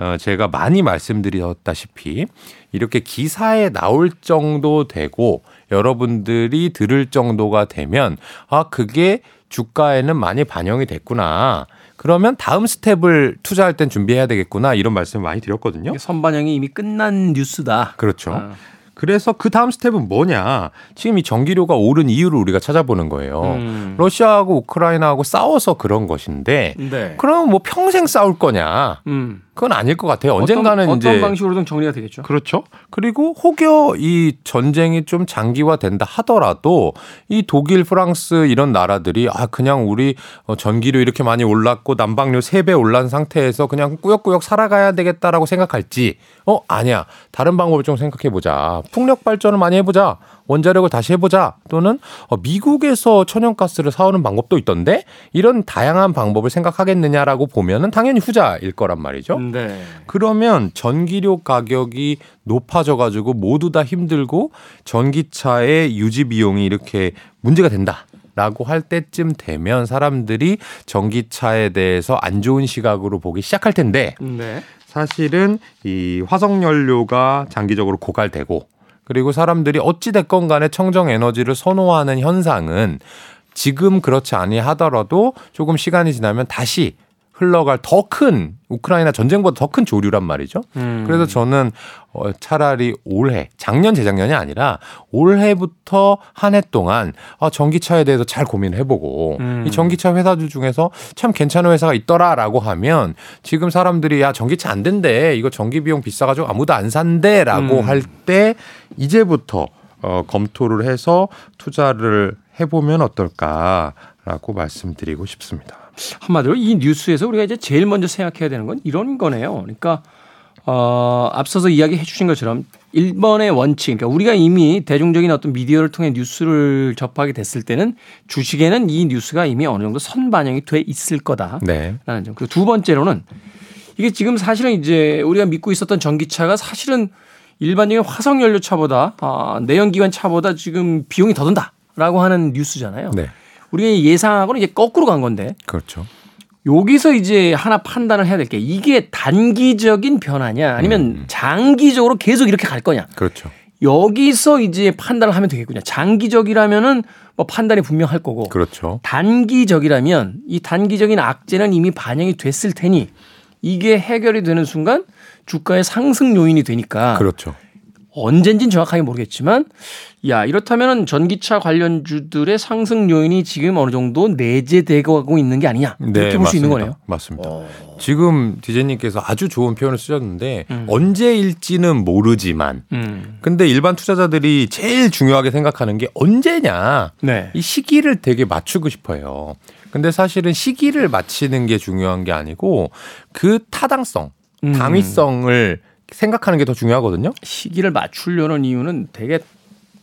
어, 제가 많이 말씀드렸다시피 이렇게 기사에 나올 정도 되고 여러분들이 들을 정도가 되면 아, 그게 주가에는 많이 반영이 됐구나. 그러면 다음 스텝을 투자할 땐 준비해야 되겠구나. 이런 말씀을 많이 드렸거든요. 선반영이 이미 끝난 뉴스다. 그렇죠. 아. 그래서 그 다음 스텝은 뭐냐? 지금 이 전기료가 오른 이유를 우리가 찾아보는 거예요. 음. 러시아하고 우크라이나하고 싸워서 그런 것인데 네. 그러면 뭐 평생 싸울 거냐? 음. 그건 아닐 것 같아요. 언젠가는 어떤, 이제 어떤 방식으로든 정리가 되겠죠. 그렇죠. 그리고 혹여 이 전쟁이 좀 장기화된다 하더라도 이 독일, 프랑스 이런 나라들이 아 그냥 우리 어, 전기료 이렇게 많이 올랐고 난방료 3배 올란 상태에서 그냥 꾸역꾸역 살아가야 되겠다라고 생각할지 어 아니야. 다른 방법을 좀 생각해 보자. 풍력 발전을 많이 해 보자. 원자력을 다시 해보자 또는 어, 미국에서 천연가스를 사오는 방법도 있던데 이런 다양한 방법을 생각하겠느냐라고 보면은 당연히 후자일 거란 말이죠. 네. 그러면 전기료 가격이 높아져가지고 모두 다 힘들고 전기차의 유지 비용이 이렇게 문제가 된다. 라고 할 때쯤 되면 사람들이 전기차에 대해서 안 좋은 시각으로 보기 시작할 텐데 네. 사실은 이 화석 연료가 장기적으로 고갈되고 그리고 사람들이 어찌 됐건 간에 청정 에너지를 선호하는 현상은 지금 그렇지 아니하더라도 조금 시간이 지나면 다시 흘러갈 더 큰 우크라이나 전쟁보다 더 큰 조류란 말이죠. 음. 그래서 저는 어, 차라리 올해 작년 재작년이 아니라 올해부터 한 해 동안 아, 전기차에 대해서 잘 고민해보고 음. 이 전기차 회사들 중에서 참 괜찮은 회사가 있더라라고 하면 지금 사람들이 야 전기차 안 된대 이거 전기 비용 비싸가지고 아무도 안 산대라고 음. 할때 이제부터 어, 검토를 해서 투자를 해보면 어떨까라고 말씀드리고 싶습니다. 한마디로 이 뉴스에서 우리가 이제 제일 먼저 생각해야 되는 건 이런 거네요. 그러니까 어, 앞서서 이야기해 주신 것처럼 1번의 원칙, 그러니까 우리가 이미 대중적인 어떤 미디어를 통해 뉴스를 접하게 됐을 때는 주식에는 이 뉴스가 이미 어느 정도 선반영이 돼 있을 거다라는 네. 점. 그리고 두 번째로는 이게 지금 사실은 이제 우리가 믿고 있었던 전기차가 사실은 일반적인 화석 연료차보다 아, 내연기관 차보다 지금 비용이 더 든다라고 하는 뉴스잖아요. 네. 우리가 예상하고는 이제 거꾸로 간 건데 그렇죠. 여기서 이제 하나 판단을 해야 될 게 이게 단기적인 변화냐 아니면 음. 장기적으로 계속 이렇게 갈 거냐. 그렇죠. 여기서 이제 판단을 하면 되겠군요. 장기적이라면은 뭐 판단이 분명할 거고 그렇죠. 단기적이라면 이 단기적인 악재는 이미 반영이 됐을 테니 이게 해결이 되는 순간 주가의 상승 요인이 되니까 그렇죠. 언젠진 정확하게 모르겠지만 야 이렇다면은 전기차 관련주들의 상승 요인이 지금 어느 정도 내재되고 있는 게 아니냐 이렇게 볼수 있는 거네요. 네, 어. 맞습니다. 지금 디제님께서 아주 좋은 표현을 쓰셨는데 음. 언제일지는 모르지만 음. 근데 일반 투자자들이 제일 중요하게 생각하는 게 언제냐 네. 이 시기를 되게 맞추고 싶어요. 근데 사실은 시기를 맞히는 게 중요한 게 아니고 그 타당성, 음. 당위성을 생각하는 게 더 중요하거든요. 시기를 맞추려는 이유는 되게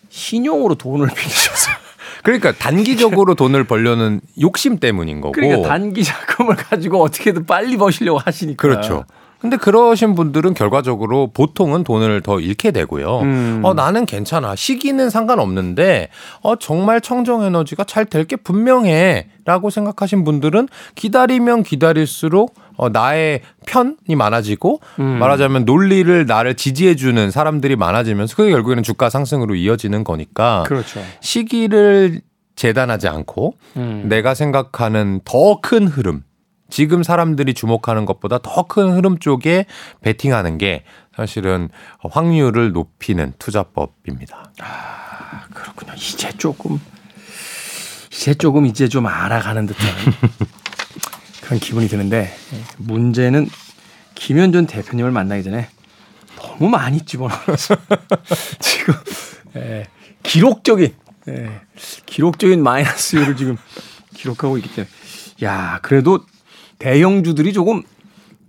신용으로 돈을 빌리셔서 [LAUGHS] 그러니까 단기적으로 돈을 벌려는 욕심 때문인 거고. 그러니까 단기 자금을 가지고 어떻게든 빨리 버시려고 하시니까 그렇죠. 근데 그러신 분들은 결과적으로 보통은 돈을 더 잃게 되고요. 음. 어, 나는 괜찮아. 시기는 상관없는데, 어, 정말 청정 에너지가 잘 될 게 분명해. 라고 생각하신 분들은 기다리면 기다릴수록 어, 나의 편이 많아지고 음. 말하자면 논리를 나를 지지해주는 사람들이 많아지면서 그게 결국에는 주가 상승으로 이어지는 거니까 그렇죠. 시기를 재단하지 않고 음. 내가 생각하는 더 큰 흐름, 지금 사람들이 주목하는 것보다 더 큰 흐름 쪽에 베팅하는 게 사실은 확률을 높이는 투자법입니다. 그렇군요. 이제 조금 이제 조금 이제 좀 알아가는 듯한 [LAUGHS] 그런 기분이 드는데 문제는 김현준 대표님을 만나기 전에 너무 많이 집어넣어서 [LAUGHS] 지금 예, 기록적인 예, 기록적인 마이너스율을 지금 기록하고 있기 때문에 야 그래도 대형주들이 조금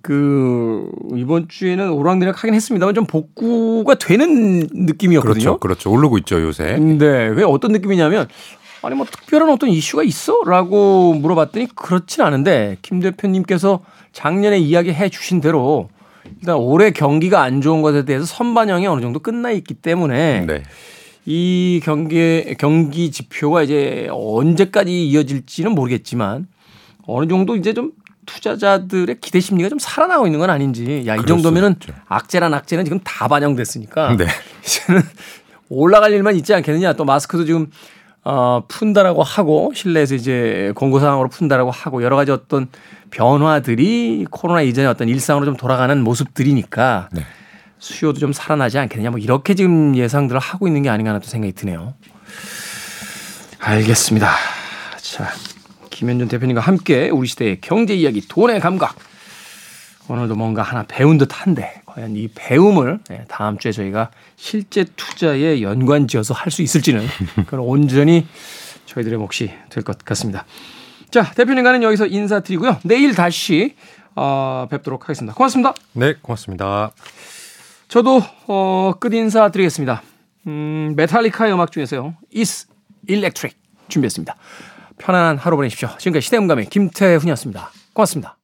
그 이번 주에는 오락내락 하긴 했습니다만 좀 복구가 되는 느낌이었거든요. 그렇죠, 그렇죠. 오르고 있죠 요새. 근데 그게 어떤 느낌이냐면 아니 뭐 특별한 어떤 이슈가 있어?라고 물어봤더니 그렇진 않은데 김 대표님께서 작년에 이야기해 주신 대로 일단 올해 경기가 안 좋은 것에 대해서 선반영이 어느 정도 끝나 있기 때문에 네, 이 경기 경기 지표가 이제 언제까지 이어질지는 모르겠지만 어느 정도 이제 좀 투자자들의 기대 심리가 좀 살아나고 있는 건 아닌지 야 이 정도면은. 악재란 악재는 지금 다 반영됐으니까 네, [LAUGHS] 이제는 올라갈 일만 있지 않겠느냐. 또 마스크도 지금 어, 푼다라고 하고 실내에서 이제 공고 상황으로 푼다라고 하고 여러 가지 어떤 변화들이 코로나 이전의 어떤 일상으로 좀 돌아가는 모습들이니까 네. 수요도 좀 살아나지 않겠느냐. 뭐 이렇게 지금 예상들을 하고 있는 게 아닌가 하는 또 생각이 드네요. 알겠습니다. 자, 김현준 대표님과 함께 우리 시대의 경제 이야기, 돈의 감각. 오늘도 뭔가 하나 배운 듯 한데, 과연 이 배움을 예, 다음 주에 저희가 실제 투자에 연관지어서 할 수 있을지는 [LAUGHS] 그건 온전히 저희들의 몫이 될 것 같습니다. 자, 대표님과는 여기서 인사드리고요. 내일 다시 어, 뵙도록 하겠습니다. 고맙습니다. 네, 고맙습니다. 저도 어, 끝 인사 드리겠습니다. 음, 메탈리카의 음악 중에서요. Is Electric 준비했습니다. 편안한 하루 보내십시오. 지금까지 시대음감의 김태훈이었습니다. 고맙습니다.